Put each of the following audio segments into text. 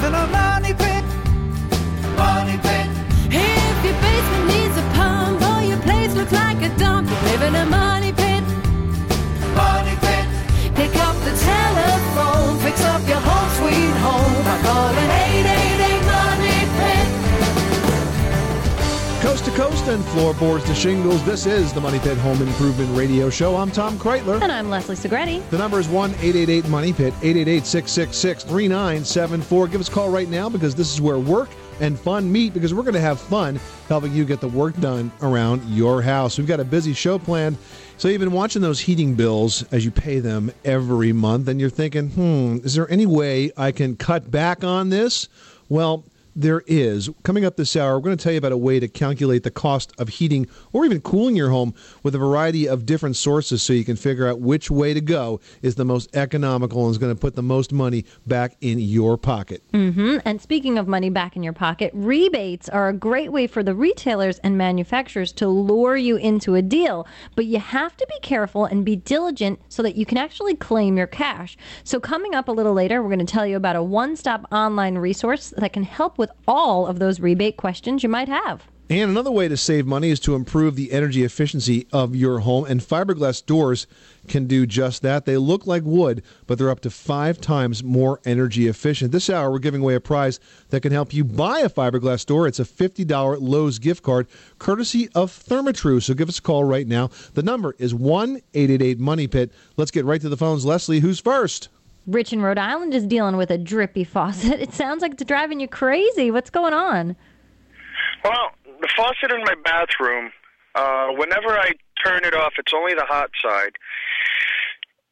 live in a money and floorboards to shingles. This is the Money Pit Home Improvement Radio Show. I'm Tom Kraeutler. And I'm Leslie Segrete. The number is 1 888 Money Pit, 888 666 3974. Give us a call right now because this is where work and fun meet because we're going to have fun helping you get the work done around your house. We've got a busy show planned. So you've been watching those heating bills as you pay them every month, and you're thinking, hmm, is there any way I can cut back on this? Well, there is. Coming up this hour, we're going to tell you about a way to calculate the cost of heating or even cooling your home with a variety of different sources so you can figure out which way to go is the most economical and is going to put the most money back in your pocket. hmm And speaking of money back in your pocket, rebates are a great way for the retailers and manufacturers to lure you into a deal. But you have to be careful and be diligent so that you can actually claim your cash. So, coming up a little later, we're going to tell you about a one stop online resource that can help with all of those rebate questions you might have. And another way to save money is to improve the energy efficiency of your home. And fiberglass doors can do just that. They look like wood, but they're up to five times more energy efficient. This hour, we're giving away a prize that can help you buy a fiberglass door. It's a $50 Lowe's gift card, courtesy of Therma-Tru. So give us a call right now. The number is 1 888 Money Pit. Let's get right to the phones. Leslie, who's first? Rich in Rhode Island is dealing with a drippy faucet. It sounds like it's driving you crazy. What's going on? Well, the faucet in my bathroom, uh, whenever I turn it off, it's only the hot side.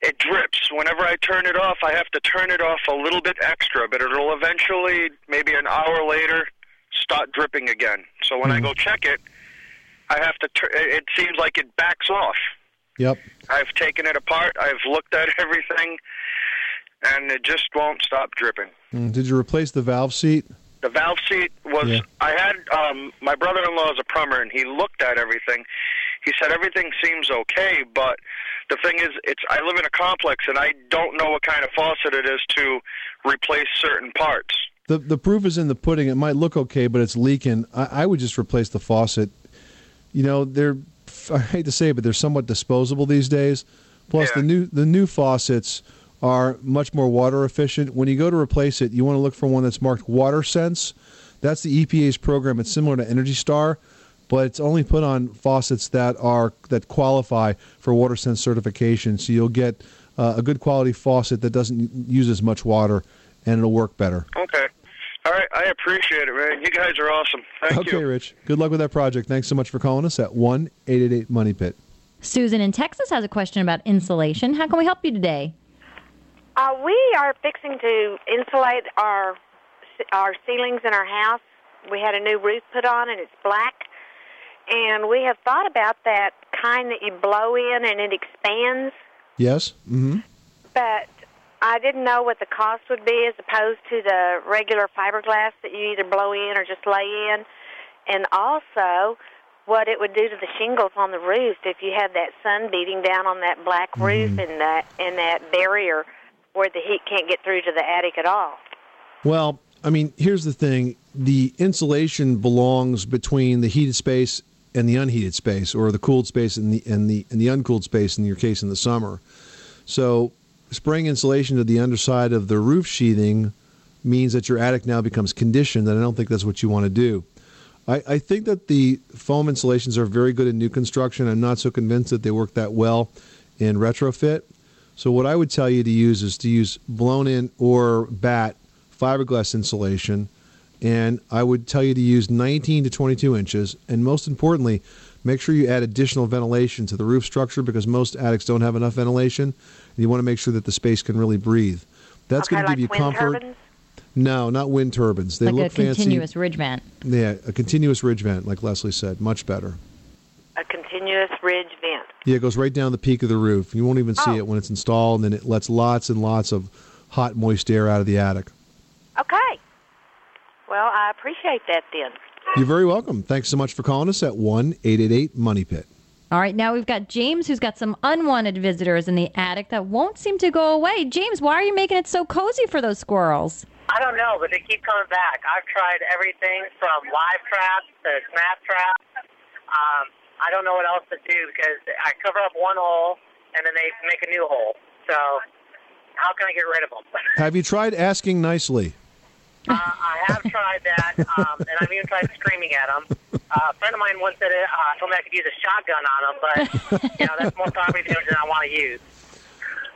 It drips. Whenever I turn it off, I have to turn it off a little bit extra, but it'll eventually, maybe an hour later, start dripping again. So when I go check it, I have to. Tur- it seems like it backs off. Yep. I've taken it apart. I've looked at everything, and it just won't stop dripping. Mm, Did you replace the valve seat? The valve seat was. Yeah. I had um, my brother-in-law is a plumber, and he looked at everything. He said everything seems okay, but the thing is, it's. I live in a complex, and I don't know what kind of faucet it is to replace certain parts. The the proof is in the pudding. It might look okay, but it's leaking. I, I would just replace the faucet. You know, they're I hate to say it, but they're somewhat disposable these days. Plus, the new the new faucets are much more water efficient. When you go to replace it, you want to look for one that's marked Water Sense. That's the EPA's program. It's similar to Energy Star, but it's only put on faucets that are that qualify for Water Sense certification. So you'll get uh, a good quality faucet that doesn't use as much water, and it'll work better. Okay. All right. I appreciate it, man. You guys are awesome. Thank okay, you. Rich. Good luck with that project. Thanks so much for calling us at one eight eight eight Money Pit. Susan in Texas has a question about insulation. How can we help you today? Uh, we are fixing to insulate our our ceilings in our house. We had a new roof put on, and it's black. And we have thought about that kind that you blow in and it expands, Yes. Mm-hmm. but I didn't know what the cost would be as opposed to the regular fiberglass that you either blow in or just lay in, and also what it would do to the shingles on the roof if you had that sun beating down on that black roof and that and that barrier where the heat can't get through to the attic at all. Well, I mean, here's the thing: the insulation belongs between the heated space and the unheated space, or the cooled space and the and the and the uncooled space. In your case, in the summer, so spraying insulation to the underside of the roof sheathing means that your attic now becomes conditioned, and I don't think that's what you want to do. I, I think that the foam insulations are very good in new construction. I'm not so convinced that they work that well in retrofit. So what I would tell you to use is to use blown in or bat fiberglass insulation, and I would tell you to use 19 to 22 inches, and most importantly, make sure you add additional ventilation to the roof structure because most attics don't have enough ventilation, and you want to make sure that the space can really breathe. That's okay, going to like give you wind comfort. turbines? No, not wind turbines. They like look a fancy. continuous ridge vent. Yeah, a continuous ridge vent, like Leslie said, much better. A continuous ridge vent. Yeah, it goes right down the peak of the roof. You won't even see Oh. it when it's installed, and then it lets lots and lots of hot, moist air out of the attic. Okay. Well, I appreciate that then. You're very welcome. Thanks so much for calling us at one eight eight eight Money Pit. All right, now we've got James who's got some unwanted visitors in the attic that won't seem to go away. James, why are you making it so cozy for those squirrels? I don't know, but they keep coming back. I've tried everything from live traps to snap traps. Um, I don't know what else to do because I cover up one hole and then they make a new hole. So how can I get rid of them? Have you tried asking nicely? Uh, I have tried that, um, and I've even tried screaming at them. Uh, a friend of mine once said uh, told me I could use a shotgun on them, but you know that's more property damage than I want to use.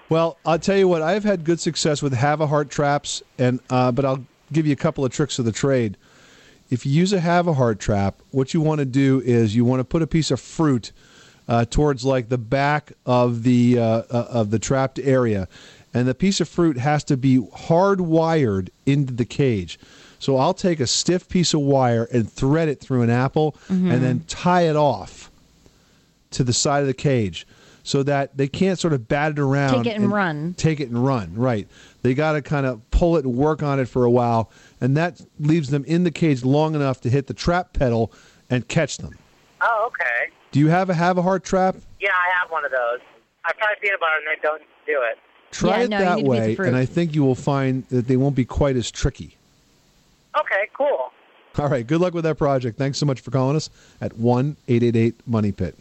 Well, I'll tell you what. I've had good success with Havahart traps, and uh, but I'll give you a couple of tricks of the trade. If you use a Havahart trap, what you want to do is you want to put a piece of fruit uh, towards like the back of the uh, uh, of the trapped area, and the piece of fruit has to be hardwired into the cage. So I'll take a stiff piece of wire and thread it through an apple, and then tie it off to the side of the cage so that they can't sort of bat it around. Take it and run. Take it and run, right. They got to kind of pull it and work on it for a while, and that leaves them in the cage long enough to hit the trap pedal and catch them. Oh, okay. Do you have a Havahart trap? Yeah, I have one of those. I've tried peanut butter and they don't do it. Try Yeah, it no, that need a piece of way, and I think you will find that they won't be quite as tricky. Okay, cool. All right, good luck with that project. Thanks so much for calling us at 1 888 Money Pit.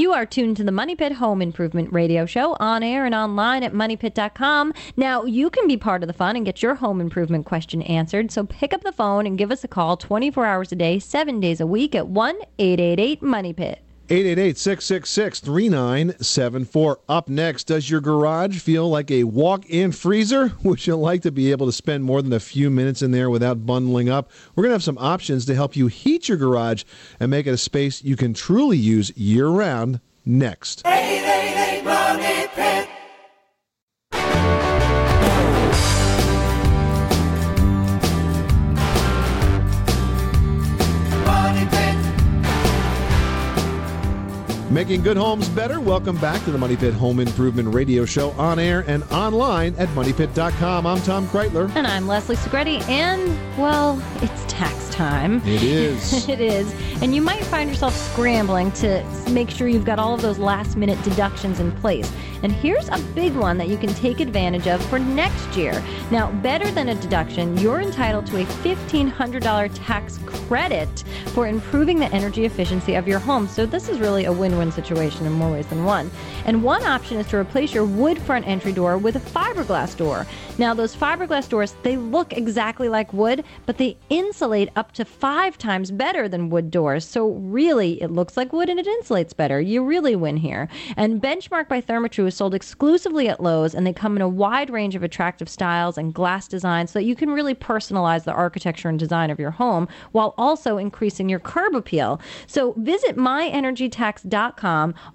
You are tuned to the Money Pit Home Improvement Radio Show on air and online at moneypit.com. Now, you can be part of the fun and get your home improvement question answered. So pick up the phone and give us a call 24 hours a day, seven days a week at 1 888 Money Pit. 888 666 3974. Up next, does your garage feel like a walk in freezer? Would you like to be able to spend more than a few minutes in there without bundling up? We're going to have some options to help you heat your garage and make it a space you can truly use year round next. 888 Making good homes better. Welcome back to the Money Pit Home Improvement Radio Show on air and online at moneypit.com. I'm Tom Kraeutler. And I'm Leslie Segrete, and, well, it's tax time. It is. It is. And you might find yourself scrambling to make sure you've got all of those last minute deductions in place. And here's a big one that you can take advantage of for next year. Now, better than a deduction, you're entitled to a $1,500 tax credit for improving the energy efficiency of your home. So this is really a win win situation in more ways than one. And one option is to replace your wood front entry door with a fiberglass door. Now, those fiberglass doors, they look exactly like wood, but they insulate up to five times better than wood doors. So, really, it looks like wood and it insulates better. You really win here. And Benchmark by Therma-Tru is sold exclusively at Lowe's, and they come in a wide range of attractive styles and glass designs so that you can really personalize the architecture and design of your home while also increasing your curb appeal. So, visit myenergytax.com.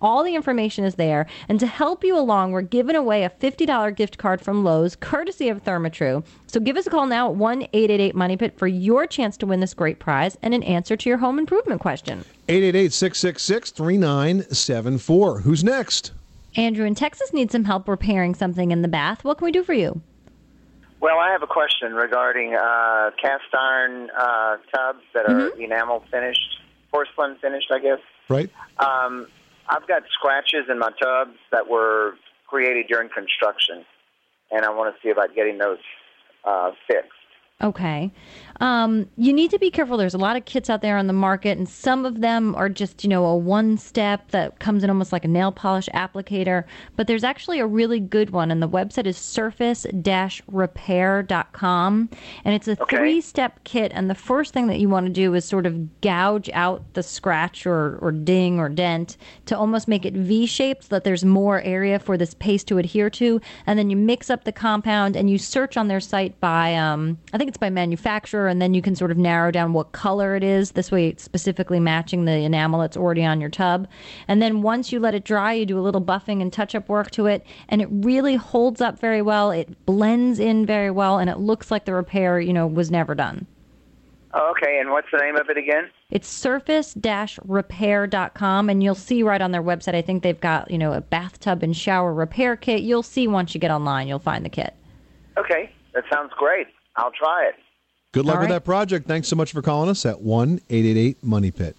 All the information is there. And to help you along, we're giving away a $50 gift card from Lowe's, courtesy of Therma-Tru. So give us a call now at 1 888 Money Pit for your chance to win this great prize and an answer to your home improvement question. 888 666 3974. Who's next? Andrew in Texas needs some help repairing something in the bath. What can we do for you? Well, I have a question regarding uh, cast iron uh, tubs that are enamel finished, porcelain finished, I guess. Right? Um, I've got scratches in my tubs that were created during construction, and I want to see about getting those uh, fixed. Okay. Um, you need to be careful. There's a lot of kits out there on the market, and some of them are just, you know, a one step that comes in almost like a nail polish applicator. But there's actually a really good one, and the website is surface repair.com. And it's a Okay. three step kit. And the first thing that you want to do is sort of gouge out the scratch or, or ding or dent to almost make it V shaped so that there's more area for this paste to adhere to. And then you mix up the compound and you search on their site by, um, I think it's by manufacturer, and then you can sort of narrow down what color it is. This way, it's specifically matching the enamel that's already on your tub. And then once you let it dry, you do a little buffing and touch up work to it, and it really holds up very well. It blends in very well, and it looks like the repair, you know, was never done. Okay, and what's the name of it again? It's surface-repair.com and you'll see right on their website I think they've got, you know, a bathtub and shower repair kit. You'll see once you get online, you'll find the kit. Okay, that sounds great. I'll try it. Good luck All with right. that project. Thanks so much for calling us at 1 888 Money Pit.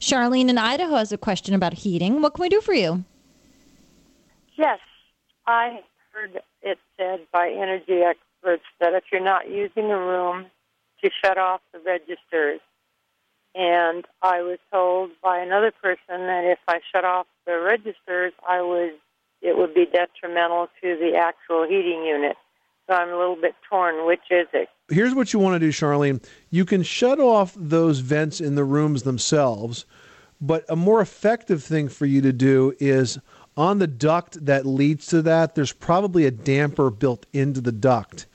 Charlene in Idaho has a question about heating. What can we do for you? Yes, I heard it said by Energy experts that if you're not using the room, to shut off the registers. And I was told by another person that if I shut off the registers, I would it would be detrimental to the actual heating unit. So I'm a little bit torn. Which is it? Here's what you want to do, Charlene. You can shut off those vents in the rooms themselves, but a more effective thing for you to do is on the duct that leads to that, there's probably a damper built into the duct.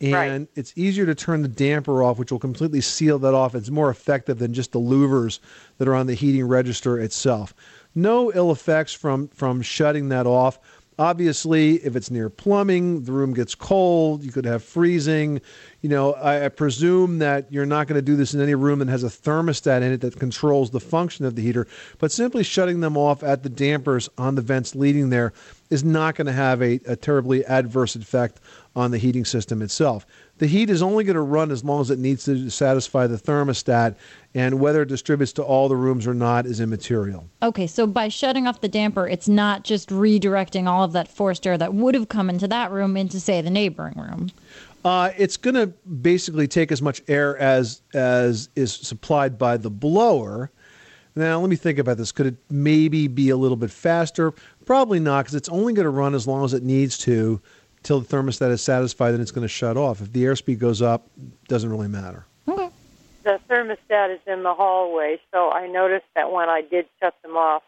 And it's easier to turn the damper off, which will completely seal that off. It's more effective than just the louvers that are on the heating register itself. No ill effects from, from shutting that off. Obviously, if it's near plumbing, the room gets cold. You could have freezing. You know, I, I presume that you're not going to do this in any room that has a thermostat in it that controls the function of the heater. But simply shutting them off at the dampers on the vents leading there is not going to have a, a terribly adverse effect on the heating system itself. The heat is only going to run as long as it needs to satisfy the thermostat, and whether it distributes to all the rooms or not is immaterial. Okay, so by shutting off the damper, it's not just redirecting all of that forced air that would have come into that room into, say, the neighboring room. Uh, it's going to basically take as much air as as is supplied by the blower. Now, let me think about this. Could it maybe be a little bit faster? Probably not, because it's only going to run as long as it needs to till the thermostat is satisfied, then it's going to shut off. If the airspeed goes up, doesn't really matter. The thermostat is in the hallway, so I noticed that when I did shut them off,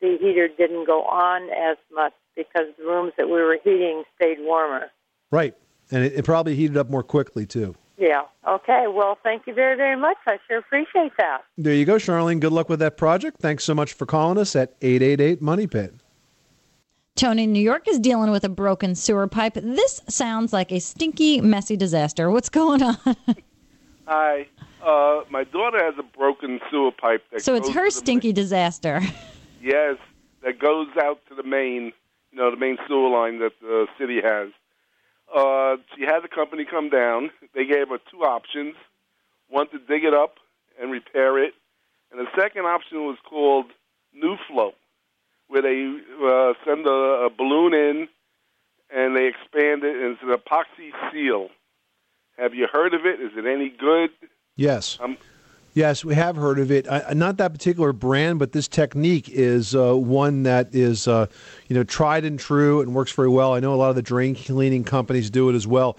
the heater didn't go on as much because the rooms that we were heating stayed warmer. Right, and it, it probably heated up more quickly too. Yeah. Okay. Well, thank you very, very much. I sure appreciate that. There you go, Charlene. Good luck with that project. Thanks so much for calling us at 888 Money Pit. Tony, New York is dealing with a broken sewer pipe. This sounds like a stinky, messy disaster. What's going on? Hi. Uh, my daughter has a broken sewer pipe. That so it's her stinky disaster. Yes, that goes out to the main, you know, the main sewer line that the city has. Uh, she had the company come down. They gave her two options: one to dig it up and repair it, and the second option was called Nu Flow, where they uh, send a, a balloon in and they expand it, and it's an epoxy seal. Have you heard of it? Is it any good? Yes. Um, Yes, we have heard of it. I, not that particular brand, but this technique is uh, one that is, uh, you know, tried and true and works very well. I know a lot of the drain cleaning companies do it as well.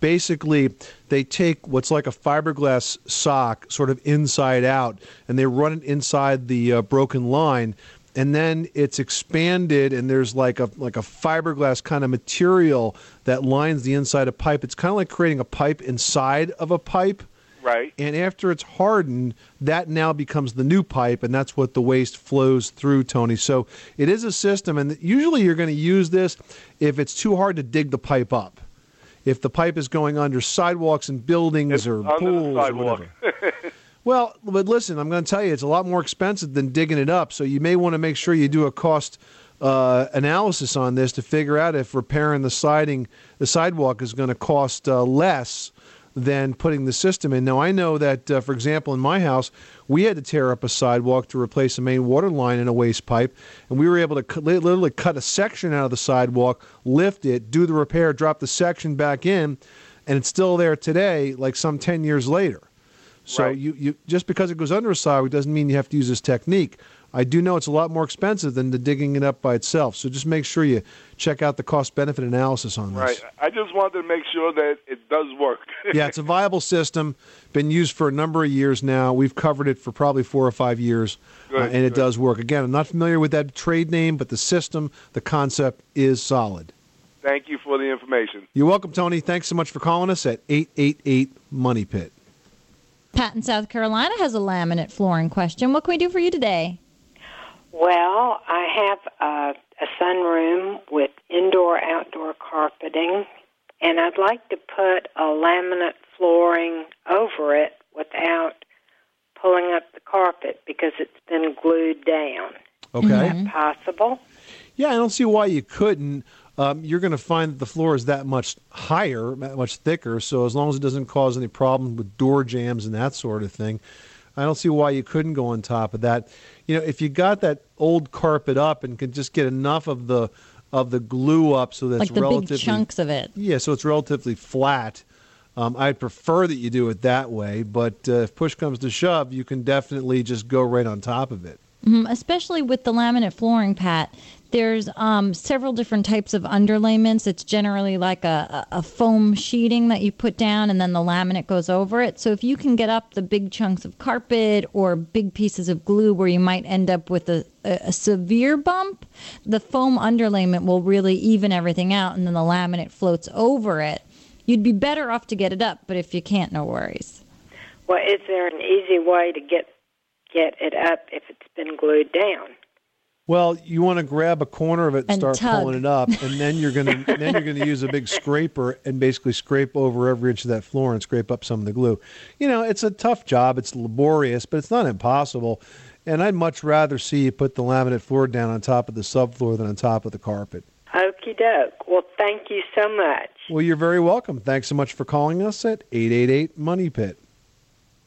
Basically, they take what's like a fiberglass sock, sort of inside out, and they run it inside the uh, broken line, and then it's expanded, and there's like a like a fiberglass kind of material that lines the inside of pipe. It's kind of like creating a pipe inside of a pipe. Right. And after it's hardened, that now becomes the new pipe, and that's what the waste flows through, Tony. So it is a system, and usually you're going to use this if it's too hard to dig the pipe up. If the pipe is going under sidewalks and buildings or under the pools or whatever. Well, but listen, I'm going to tell you, it's a lot more expensive than digging it up. So you may want to make sure you do a cost uh, analysis on this to figure out if repairing the siding, the sidewalk, is going to cost uh, less than putting the system in. Now, I know that, uh, for example, in my house, we had to tear up a sidewalk to replace a main water line in a waste pipe, and we were able to literally cut a section out of the sidewalk, lift it, do the repair, drop the section back in, and it's still there today, like some 10 years later. So you, you just because it goes under a sidewalk doesn't mean you have to use this technique. I do know it's a lot more expensive than the digging it up by itself. So just make sure you check out the cost benefit analysis on this. Right. I just wanted to make sure that it does work. yeah, it's a viable system. Been used for a number of years now. We've covered it for probably four or five years, Good, uh, and it does work. Again, I'm not familiar with that trade name, but the system, the concept is solid. Thank you for the information. You're welcome, Tony. Thanks so much for calling us at 888 Money Pit. Pat in South Carolina has a laminate flooring question. What can we do for you today? Well, I have a, a sunroom with indoor outdoor carpeting, and I'd like to put a laminate flooring over it without pulling up the carpet because it's been glued down. Okay. Is that possible? Yeah, I don't see why you couldn't. Um, you're going to find that the floor is that much higher, that much thicker. So as long as it doesn't cause any problem with door jams and that sort of thing, I don't see why you couldn't go on top of that. You know, if you got that old carpet up and could just get enough of the of the glue up so that's like the relatively big chunks of it. Yeah, so it's relatively flat. Um, I'd prefer that you do it that way, but uh, if push comes to shove, you can definitely just go right on top of it. Mhm, especially with the laminate flooring, Pat. There's um, several different types of underlayments. It's generally like a, a, foam sheeting that you put down, and then the laminate goes over it. So if you can get up the big chunks of carpet or big pieces of glue where you might end up with a, a, a severe bump, the foam underlayment will really even everything out, and then the laminate floats over it. You'd be better off to get it up, but if you can't, no worries. Well, is there an easy way to get get it up if it's been glued down? Well, you want to grab a corner of it and, And start tug. pulling it up, and then you're gonna then you're gonna use a big scraper and basically scrape over every inch of that floor and scrape up some of the glue. You know, it's a tough job. It's laborious, but it's not impossible. And I'd much rather see you put the laminate floor down on top of the subfloor than on top of the carpet. Okie doke. Well, thank you so much. Well, you're very welcome. Thanks so much for calling us at 888 Money Pit.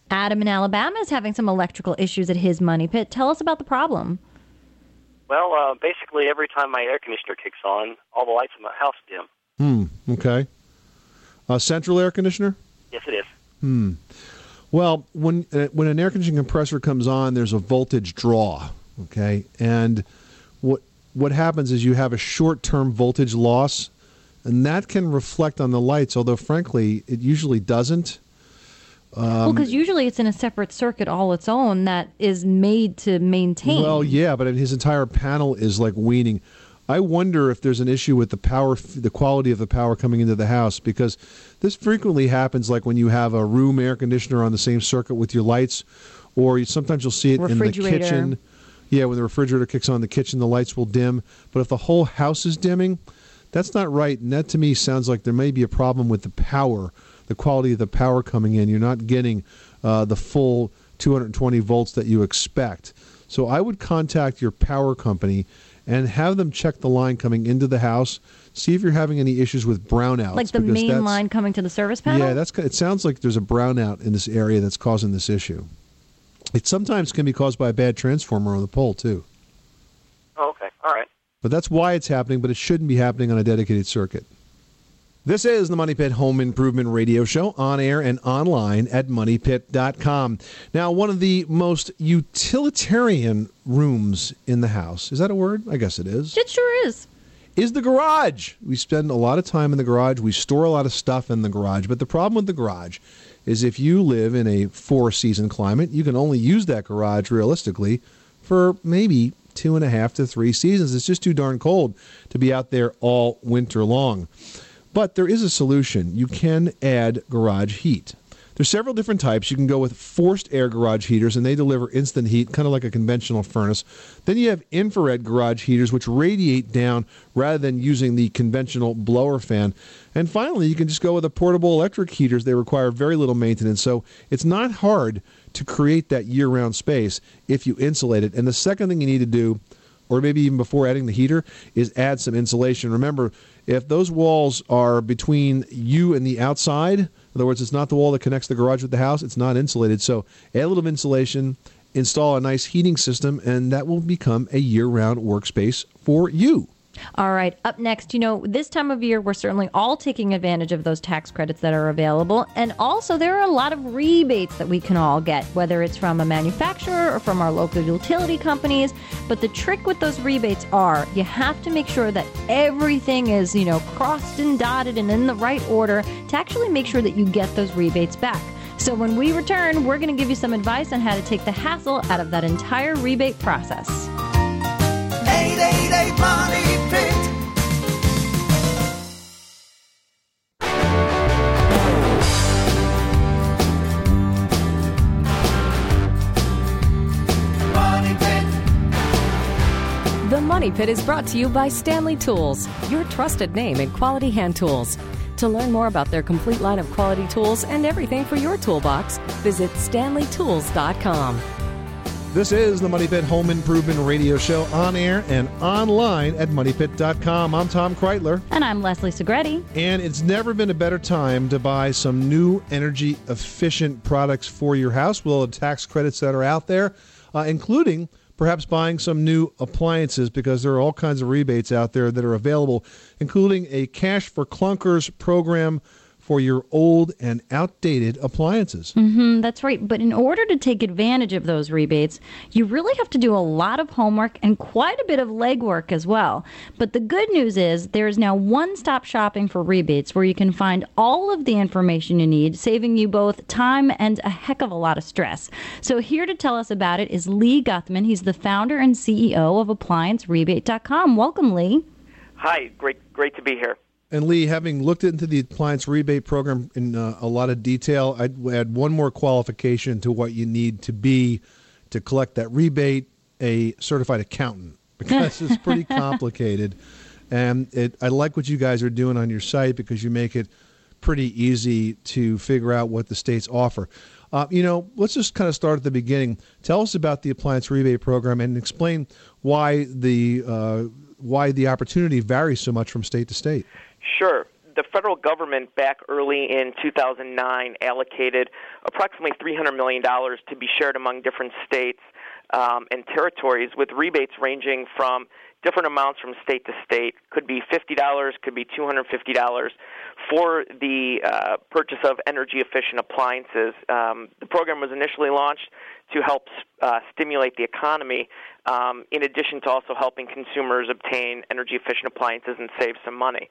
Adam in Alabama is having some electrical issues at his money pit. Tell us about the problem. Well, uh, basically, every time my air conditioner kicks on, all the lights in my house dim. Hmm. Okay. Uh, central air conditioner. Yes, it is. Hmm. Well, when uh, when an air conditioning compressor comes on, there's a voltage draw. Okay, and what what happens is you have a short term voltage loss, and that can reflect on the lights. Although, frankly, it usually doesn't. Well, Um, because usually it's in a separate circuit all its own that is made to maintain. Well, yeah, but his entire panel is like weaning. I wonder if there's an issue with the power, the quality of the power coming into the house, because this frequently happens. Like when you have a room air conditioner on the same circuit with your lights, or you, sometimes you'll see it in the kitchen. Yeah, when the refrigerator kicks on in the kitchen, the lights will dim. But if the whole house is dimming, that's not right. And that to me sounds like there may be a problem with the power, the quality of the power coming in. You're not getting uh, the full 220 volts that you expect. So I would contact your power company and have them check the line coming into the house, see if you're having any issues with brownouts. like the main line coming to the service panel. yeah, that's it. Sounds like there's a brownout in this area that's causing this issue. It sometimes can be caused by a bad transformer on the pole too, Oh, okay. All right. but that's why it's happening. But it shouldn't be happening on a dedicated circuit. This is the Money Pit Home Improvement Radio Show on air and online at moneypit.com. Now, one of the most utilitarian rooms in the house is that a word? I guess it is. It sure is. Is the garage. We spend a lot of time in the garage. We store a lot of stuff in the garage. But the problem with the garage is if you live in a four season climate, you can only use that garage realistically for maybe two and a half to three seasons. It's just too darn cold to be out there all winter long. But there is a solution. You can add garage heat. There's several different types. You can go with forced air garage heaters, and they deliver instant heat, kind of like a conventional furnace. Then you have infrared garage heaters, which radiate down rather than using the conventional blower fan. And finally, you can just go with the portable electric heaters. They require very little maintenance, so it's not hard to create that year round space if you insulate it. And the second thing you need to do or maybe even before adding the heater, is add some insulation. Remember, if those walls are between you and the outside, in other words, it's not the wall that connects the garage with the house, it's not insulated. So add a little insulation, install a nice heating system, and that will become a year round workspace for you. All right, up next, you know, this time of year, we're certainly all taking advantage of those tax credits that are available. And also, there are a lot of rebates that we can all get, whether it's from a manufacturer or from our local utility companies. But the trick with those rebates are you have to make sure that everything is, you know, crossed and dotted and in the right order to actually make sure that you get those rebates back. So when we return, we're going to give you some advice on how to take the hassle out of that entire rebate process. Money Pit is brought to you by Stanley Tools, your trusted name in quality hand tools. To learn more about their complete line of quality tools and everything for your toolbox, visit stanleytools.com. This is the Money Pit Home Improvement Radio Show on air and online at moneypit.com. I'm Tom Kraeutler. And I'm Leslie Segrete. And it's never been a better time to buy some new energy efficient products for your house with all the tax credits that are out there, uh, including perhaps buying some new appliances because there are all kinds of rebates out there that are available, including a Cash for Clunkers program for your old and outdated appliances. hmm that's right. But in order to take advantage of those rebates, you really have to do a lot of homework and quite a bit of legwork as well. But the good news is there is now one stop shopping for rebates where you can find all of the information you need, saving you both time and a heck of a lot of stress. So, here to tell us about it is Lee Guthman. He's the founder and CEO of ApplianceRebate.com. Welcome, Lee. Hi, great, great to be here. And Lee, having looked into the appliance rebate program in uh, a lot of detail, I'd add one more qualification to what you need to be to collect that rebate a certified accountant because it's pretty complicated. And it, I like what you guys are doing on your site because you make it pretty easy to figure out what the states offer. Uh, you know, let's just kind of start at the beginning. Tell us about the appliance rebate program and explain why the uh, why the opportunity varies so much from state to state. Sure. The federal government back early in 2009 allocated approximately $300 million to be shared among different states um, and territories with rebates ranging from different amounts from state to state. Could be $50, could be $250 for the uh, purchase of energy efficient appliances. Um, the program was initially launched to help uh, stimulate the economy, um, in addition to also helping consumers obtain energy efficient appliances and save some money.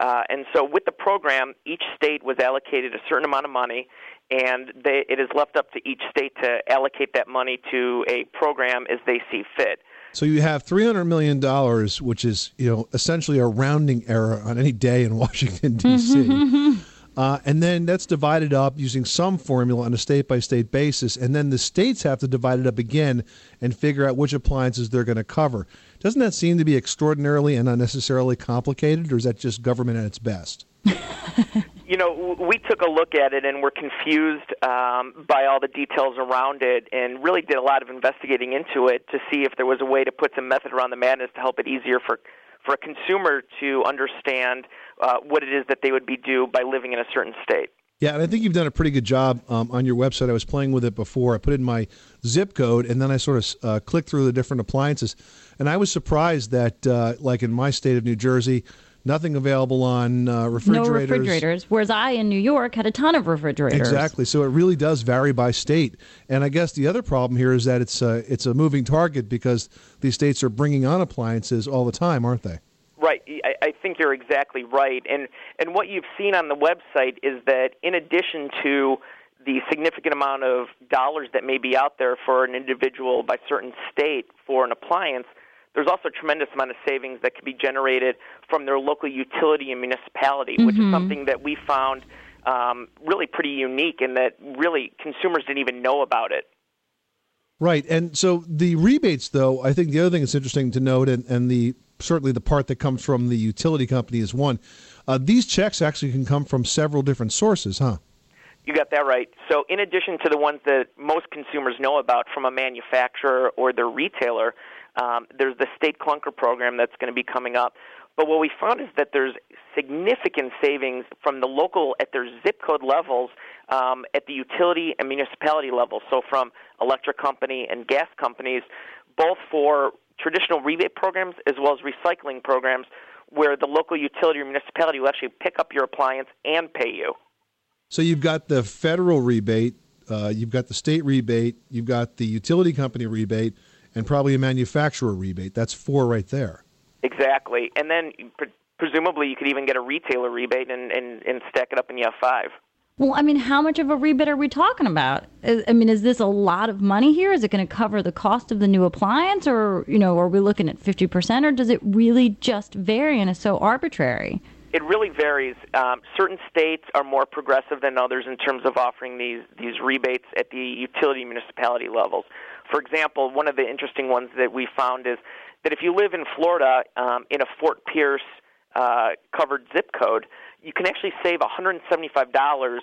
Uh, and so, with the program, each state was allocated a certain amount of money, and they, it is left up to each state to allocate that money to a program as they see fit. So you have three hundred million dollars, which is you know essentially a rounding error on any day in Washington D.C. Uh, and then that's divided up using some formula on a state by state basis. And then the states have to divide it up again and figure out which appliances they're going to cover. Doesn't that seem to be extraordinarily and unnecessarily complicated, or is that just government at its best? you know, we took a look at it and were confused um, by all the details around it, and really did a lot of investigating into it to see if there was a way to put some method around the madness to help it easier for for a consumer to understand uh, what it is that they would be due by living in a certain state. Yeah, and I think you've done a pretty good job um, on your website. I was playing with it before. I put in my zip code, and then I sort of uh, clicked through the different appliances, and I was surprised that, uh, like in my state of New Jersey, nothing available on uh, refrigerators. No refrigerators. Whereas I in New York had a ton of refrigerators. Exactly. So it really does vary by state. And I guess the other problem here is that it's a, it's a moving target because these states are bringing on appliances all the time, aren't they? Right. I, I think you're exactly right. And and what you've seen on the website is that in addition to the significant amount of dollars that may be out there for an individual by certain state for an appliance, there's also a tremendous amount of savings that can be generated from their local utility and municipality, which is Mhm. something that we found um, really pretty unique and that really consumers didn't even know about it. Right. And so the rebates, though, I think the other thing that's interesting to note, and, and the certainly the part that comes from the utility company is one. Uh, these checks actually can come from several different sources, huh? You got that right. So, in addition to the ones that most consumers know about from a manufacturer or their retailer, um, there's the state clunker program that's going to be coming up. But what we found is that there's significant savings from the local at their zip code levels, um, at the utility and municipality level. So, from electric company and gas companies, both for traditional rebate programs as well as recycling programs, where the local utility or municipality will actually pick up your appliance and pay you. So you've got the federal rebate, uh, you've got the state rebate, you've got the utility company rebate, and probably a manufacturer rebate. That's four right there. Exactly. And then pre- presumably you could even get a retailer rebate and, and, and stack it up and you have five. Well, I mean, how much of a rebate are we talking about? I I mean, is this a lot of money here? Is it going to cover the cost of the new appliance, or you know, are we looking at fifty percent, or does it really just vary and is so arbitrary? It really varies. Um, certain states are more progressive than others in terms of offering these these rebates at the utility municipality levels. For example, one of the interesting ones that we found is that if you live in Florida um, in a Fort Pierce uh, covered zip code, you can actually save $175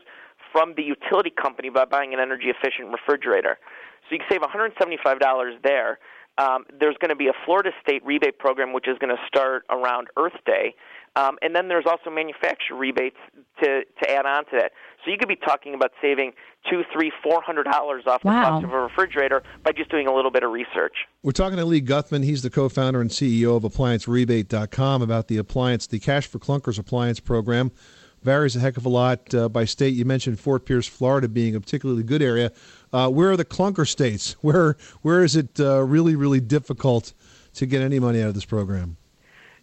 from the utility company by buying an energy efficient refrigerator. So you can save $175 there. um, there's going to be a Florida state rebate program which is going to start around Earth Day. Um, and then there's also manufacturer rebates to, to add on to that. So you could be talking about saving two, three, four hundred dollars off the Wow. cost of a refrigerator by just doing a little bit of research. We're talking to Lee Guthman. He's the co-founder and CEO of ApplianceRebate.com about the appliance, the Cash for Clunkers appliance program. Varies a heck of a lot uh, by state. You mentioned Fort Pierce, Florida, being a particularly good area. Uh, where are the clunker states? Where where is it uh, really really difficult to get any money out of this program?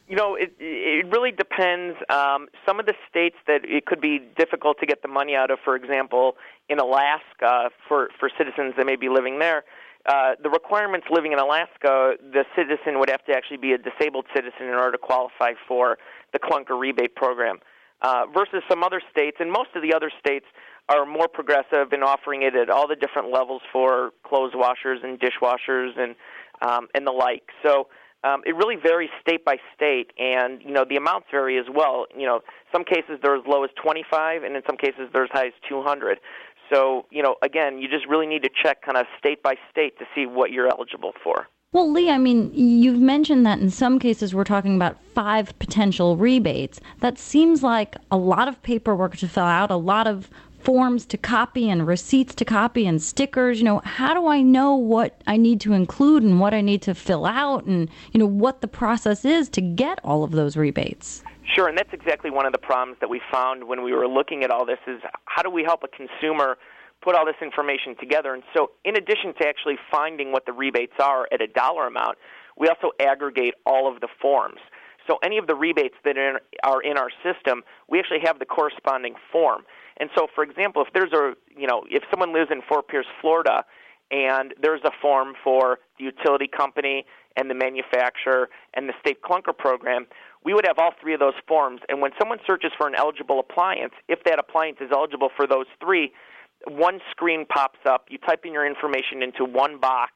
You know, it it really depends. Um, some of the states that it could be difficult to get the money out of, for example, in Alaska, for for citizens that may be living there, uh, the requirements living in Alaska, the citizen would have to actually be a disabled citizen in order to qualify for the clunker rebate program. Uh, versus some other states, and most of the other states are more progressive in offering it at all the different levels for clothes washers and dishwashers and um, and the like. So um, it really varies state by state, and you know the amounts vary as well. You know, some cases they're as low as 25, and in some cases they're as high as 200. So you know, again, you just really need to check kind of state by state to see what you're eligible for. Well, Lee, I mean, you've mentioned that in some cases we're talking about five potential rebates. That seems like a lot of paperwork to fill out, a lot of forms to copy and receipts to copy and stickers. You know, how do I know what I need to include and what I need to fill out and, you know, what the process is to get all of those rebates? Sure, and that's exactly one of the problems that we found when we were looking at all this is how do we help a consumer put all this information together? And so in addition to actually finding what the rebates are at a dollar amount, we also aggregate all of the forms. So any of the rebates that are in- our system, we actually have the corresponding form. And so, for example, if there's a, you know, if someone lives in Fort Pierce, Florida, and there's a form for the utility company and the manufacturer and the state clunker program, we would have all three of those forms. And when someone searches for an eligible appliance, if that appliance is eligible for those three, one screen pops up. You type in your information into one box,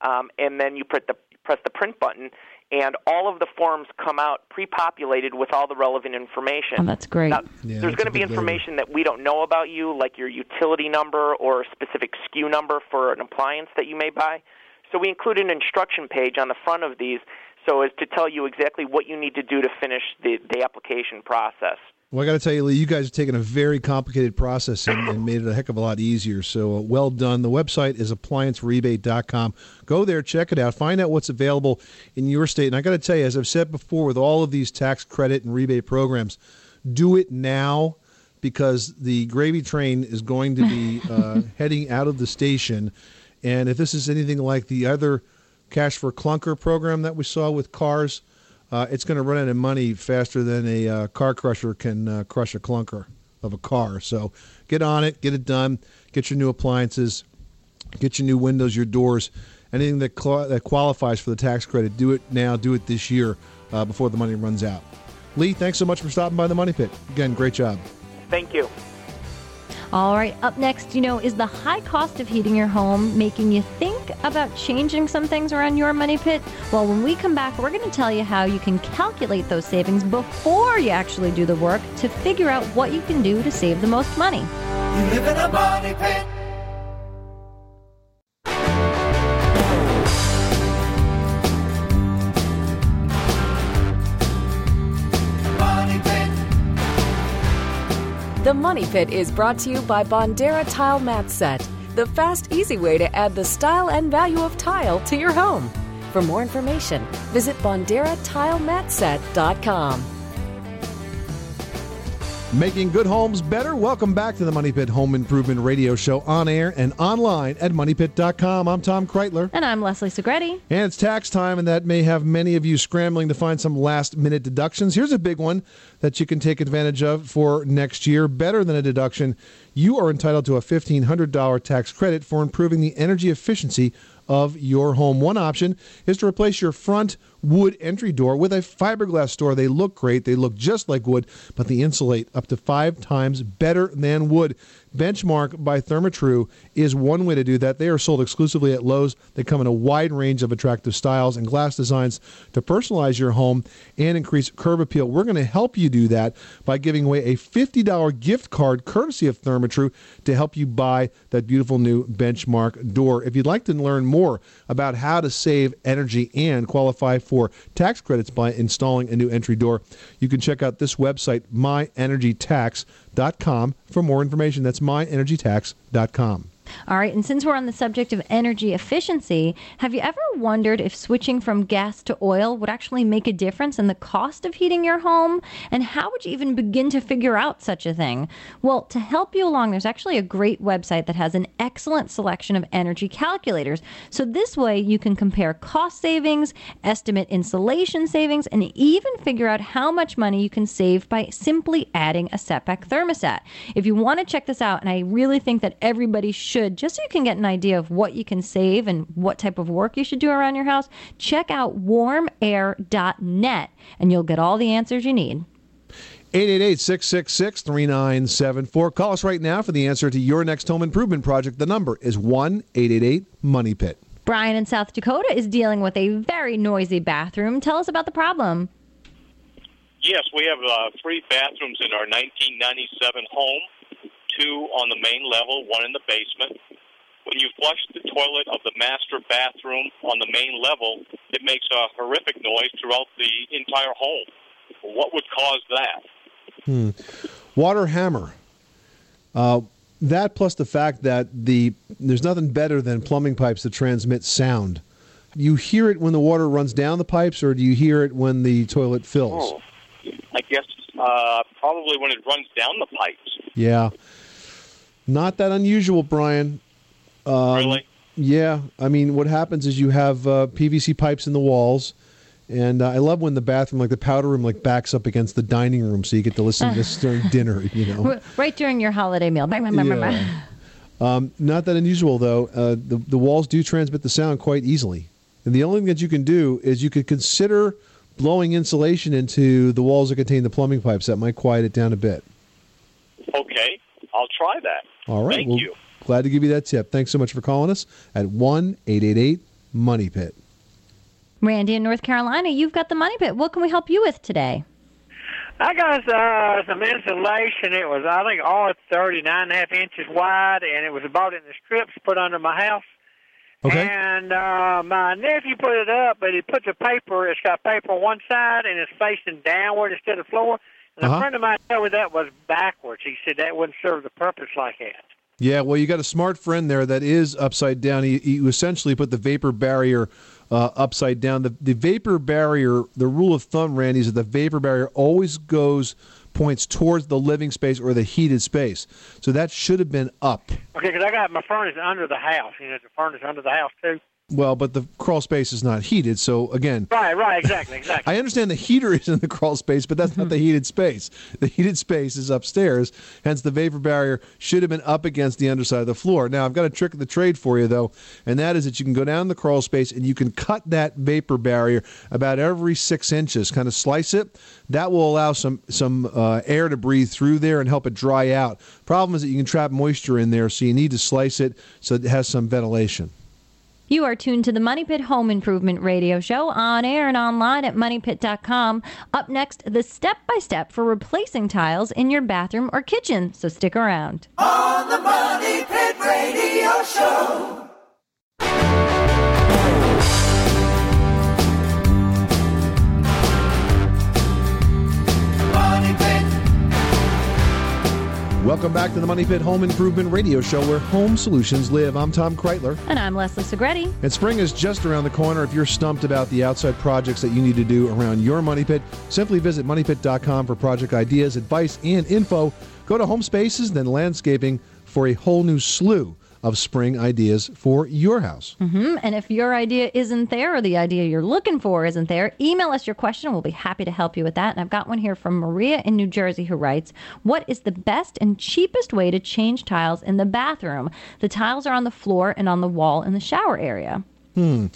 um, and then you press the press the print button, and all of the forms come out pre-populated with all the relevant information. Oh, that's great. Now, Yeah, there's going to be big label. information that we don't know about you, like your utility number or a specific SKU number for an appliance that you may buy. So we include an instruction page on the front of these so as to tell you exactly what you need to do to finish the, the application process. Well, I got to tell you, Lee, you guys have taken a very complicated process and, and made it a heck of a lot easier. So, uh, well done. The website is appliancerebate.com. Go there, check it out, find out what's available in your state. And I got to tell you, as I've said before, with all of these tax credit and rebate programs, do it now because the gravy train is going to be uh, heading out of the station. And if this is anything like the other Cash for Clunker program that we saw with cars, uh, it's going to run out of money faster than a uh, car crusher can uh, crush a clunker of a car. So get on it, get it done, get your new appliances, get your new windows, your doors, anything that cla that qualifies for the tax credit. Do it now, do it this year uh, before the money runs out. Lee, thanks so much for stopping by the Money Pit. Again, great job. Thank you. All right, up next, you know, is the high cost of heating your home making you think about changing some things around your money pit? Well, when we come back, we're going to tell you how you can calculate those savings before you actually do the work to figure out what you can do to save the most money. You live in a money pit. The Money Pit is brought to you by Bondera Tile Mat Set, the fast, easy way to add the style and value of tile to your home. For more information, visit BonderaTileMatSet.com. Making good homes better. Welcome back to the Money Pit Home Improvement Radio Show on air and online at moneypit.com. I'm Tom Kraeutler. And I'm Leslie Segrete. And it's tax time, and that may have many of you scrambling to find some last minute deductions. Here's a big one that you can take advantage of for next year. Better than a deduction, you are entitled to a $1,500 tax credit for improving the energy efficiency of your home. One option is to replace your front wood entry door with a fiberglass door. They look great. They look just like wood, but they insulate up to five times better than wood. Benchmark by Therma-Tru is one way to do that. They are sold exclusively at Lowe's. They come in a wide range of attractive styles and glass designs to personalize your home and increase curb appeal. We're going to help you do that by giving away a $50 gift card courtesy of Therma-Tru to help you buy that beautiful new Benchmark door. If you'd like to learn more about how to save energy and qualify for tax credits by installing a new entry door, you can check out this website, myenergytax.com, for more information. That's myenergytax.com. All right, and since we're on the subject of energy efficiency, have you ever wondered if switching from gas to oil would actually make a difference in the cost of heating your home? And how would you even begin to figure out such a thing? Well, to help you along, there's actually a great website that has an excellent selection of energy calculators. So this way you can compare cost savings, estimate insulation savings, and even figure out how much money you can save by simply adding a setback thermostat. If you want to check this out, and I really think that everybody should, just so you can get an idea of what you can save and what type of work you should do around your house, check out warmair.net and you'll get all the answers you need. 888-666-3974. Call us right now for the answer to your next home improvement project. The number is 1-888-MONEY-PIT. Brian in South Dakota is dealing with a very noisy bathroom. Tell us about the problem. Yes, we have uh, three bathrooms in our 1997 home, two on the main level, one in the basement. When you flush the toilet of the master bathroom on the main level, it makes a horrific noise throughout the entire home. What would cause that? Hmm. Water hammer. Uh, that plus the fact that the there's nothing better than plumbing pipes that transmit sound. You hear it when the water runs down the pipes, or do you hear it when the toilet fills? Oh, I guess uh, probably when it runs down the pipes. Yeah, not that unusual, Brian. Um, Really? Yeah, I mean, what happens is you have uh, PVC pipes in the walls, and uh, I love when the bathroom, like the powder room, like backs up against the dining room, so you get to listen to this during dinner. You know, Right during your holiday meal. Yeah. Um, not that unusual though. Uh, the the walls do transmit the sound quite easily, and the only thing that you can do is you could consider blowing insulation into the walls that contain the plumbing pipes. That might quiet it down a bit. Okay, I'll try that. All right. Thank well, you. Glad to give you that tip. Thanks so much for calling us at one eight eight eight Money Pit. Randy in North Carolina, you've got the money pit. What can we help you with today? I got uh, some insulation. It was, I think, all 39 and a half inches wide, and it was bought in the strips put under my house. Okay. And uh, my nephew put it up, but he put the paper, it's got paper on one side, and it's facing downward instead of floor. And Uh-huh. a friend of mine told me that was backwards. He said that wouldn't serve the purpose like that. Yeah, well, you got a smart friend there that is upside down. He, he essentially put the vapor barrier uh, upside down. The, the vapor barrier, the rule of thumb, Randy, is that the vapor barrier always goes points towards the living space or the heated space. So that should have been up. Okay, because I got my furnace under the house. You know, the furnace under the house, too. Well, but the crawl space is not heated. So again, Right, right, exactly, exactly. I understand the heater is in the crawl space, but that's not the heated space. The heated space is upstairs, hence the vapor barrier should have been up against the underside of the floor. Now, I've got a trick of the trade for you, though, and that is that you can go down the crawl space and you can cut that vapor barrier about every six inches, kind of slice it. That will allow some some uh, air to breathe through there and help it dry out. Problem is that you can trap moisture in there, so you need to slice it so it has some ventilation. You are tuned to the Money Pit Home Improvement Radio Show on air and online at moneypit.com. Up next, the step by step for replacing tiles in your bathroom or kitchen. So stick around. On the Money Pit Radio Show. Welcome back to the Money Pit Home Improvement Radio Show, where home solutions live. I'm Tom Kraeutler. And I'm Leslie Segrete. And spring is just around the corner. If you're stumped about the outside projects that you need to do around your money pit, simply visit moneypit.com for project ideas, advice, and info. Go to Home Spaces, then Landscaping for a whole new slew of spring ideas for your house. hmm And if your idea isn't there or the idea you're looking for isn't there, email us your question. We'll be happy to help you with that. And I've got one here from Maria in New Jersey who writes What is the best and cheapest way to change tiles in the bathroom? The tiles are on the floor and on the wall in the shower area. Hmm.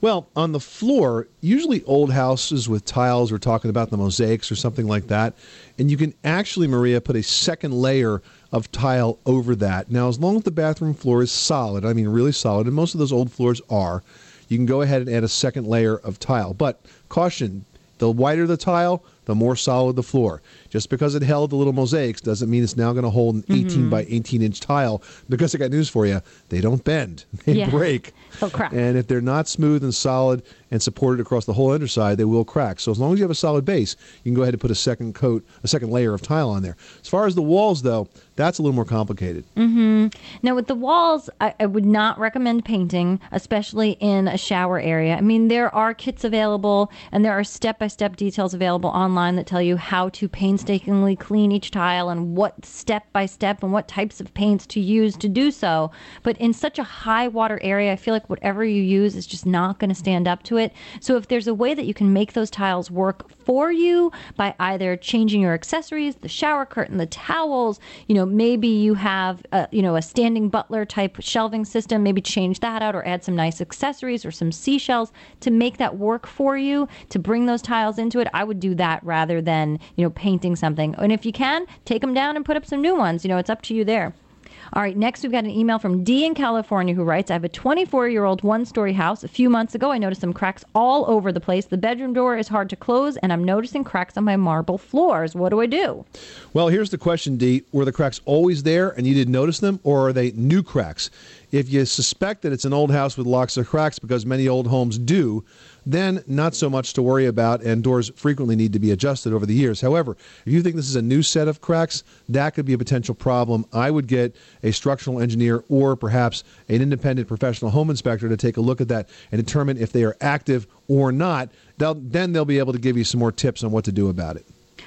Well, on the floor, usually old houses with tiles, we're talking about the mosaics or something like that. And you can actually, Maria, put a second layer of tile over that. Now, as long as the bathroom floor is solid, I mean really solid, and most of those old floors are, you can go ahead and add a second layer of tile. But caution, the whiter the tile, the more solid the floor. Just because it held the little mosaics doesn't mean it's now going to hold an 18 Mhm. by 18 inch tile. Because I got news for you, they don't bend, they Yeah. break. They'll crack. And if they're not smooth and solid and supported across the whole underside, they will crack. So as long as you have a solid base, you can go ahead and put a second coat, a second layer of tile on there. As far as the walls, though, that's a little more complicated. Mm-hmm. Now, with the walls, I, I would not recommend painting, especially in a shower area. I mean, there are kits available and there are step by step details available online that tell you how to painstakingly clean each tile and what step by step and what types of paints to use to do so. But in such a high water area, I feel like whatever you use is just not going to stand up to it. So, if there's a way that you can make those tiles work for you by either changing your accessories, the shower curtain, the towels, you know, maybe you have a, you know, a standing butler type shelving system, maybe change that out or add some nice accessories or some seashells to make that work for you to bring those tiles into it. I would do that rather than, you know, painting something. And if you can, take them down and put up some new ones. You know, it's up to you there. All right, next we've got an email from D in California who writes I have a 24 year old one story house. A few months ago, I noticed some cracks all over the place. The bedroom door is hard to close, and I'm noticing cracks on my marble floors. What do I do? Well, here's the question, D. Were the cracks always there and you didn't notice them, or are they new cracks? If you suspect that it's an old house with lots of cracks, because many old homes do, then not so much to worry about, and doors frequently need to be adjusted over the years. However, if you think this is a new set of cracks, that could be a potential problem. I would get a structural engineer or perhaps an independent professional home inspector to take a look at that and determine if they are active or not. They'll, then they'll be able to give you some more tips on what to do about it.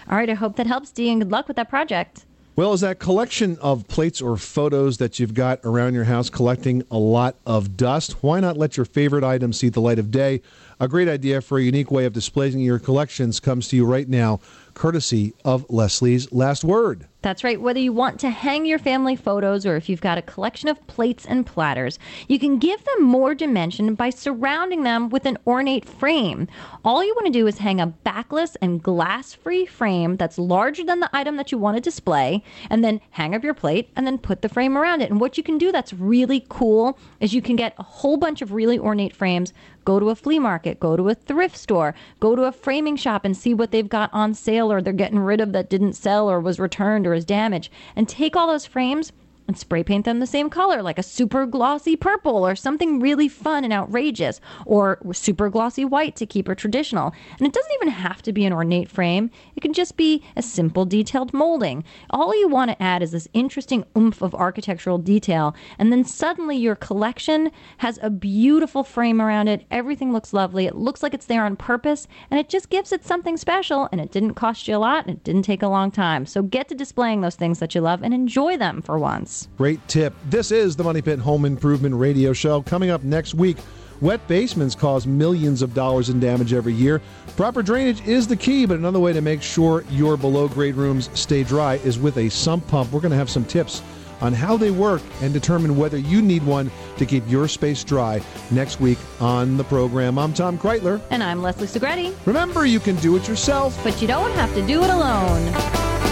All right, I hope that helps, D, and good luck with that project. Well, is that collection of plates or photos that you've got around your house collecting a lot of dust? Why not let your favorite items see the light of day? A great idea for a unique way of displaying your collections comes to you right now, courtesy of Leslie's Last Word. That's right. Whether you want to hang your family photos or if you've got a collection of plates and platters, you can give them more dimension by surrounding them with an ornate frame. All you want to do is hang a backless and glass free frame that's larger than the item that you want to display, and then hang up your plate and then put the frame around it. And what you can do that's really cool is you can get a whole bunch of really ornate frames. Go to a flea market, go to a thrift store, go to a framing shop and see what they've got on sale or they're getting rid of that didn't sell or was returned or is damaged. And take all those frames and spray paint them the same color, like a super glossy purple or something really fun and outrageous, or super glossy white to keep it traditional. And it doesn't even have to be an ornate frame, it can just be a simple detailed molding. All you want to add is this interesting oomph of architectural detail, and then suddenly your collection has a beautiful frame around it. Everything looks lovely, it looks like it's there on purpose, and it just gives it something special, and it didn't cost you a lot, and it didn't take a long time. So get to displaying those things that you love and enjoy them for once. Great tip. This is the Money Pit Home Improvement Radio Show. Coming up next week, wet basements cause millions of dollars in damage every year. Proper drainage is the key, but another way to make sure your below grade rooms stay dry is with a sump pump. We're going to have some tips on how they work and determine whether you need one to keep your space dry next week on the program. I'm Tom Kraeutler. And I'm Leslie Segrete. Remember, you can do it yourself, but you don't have to do it alone.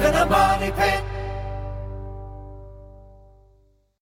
Live in a money pit.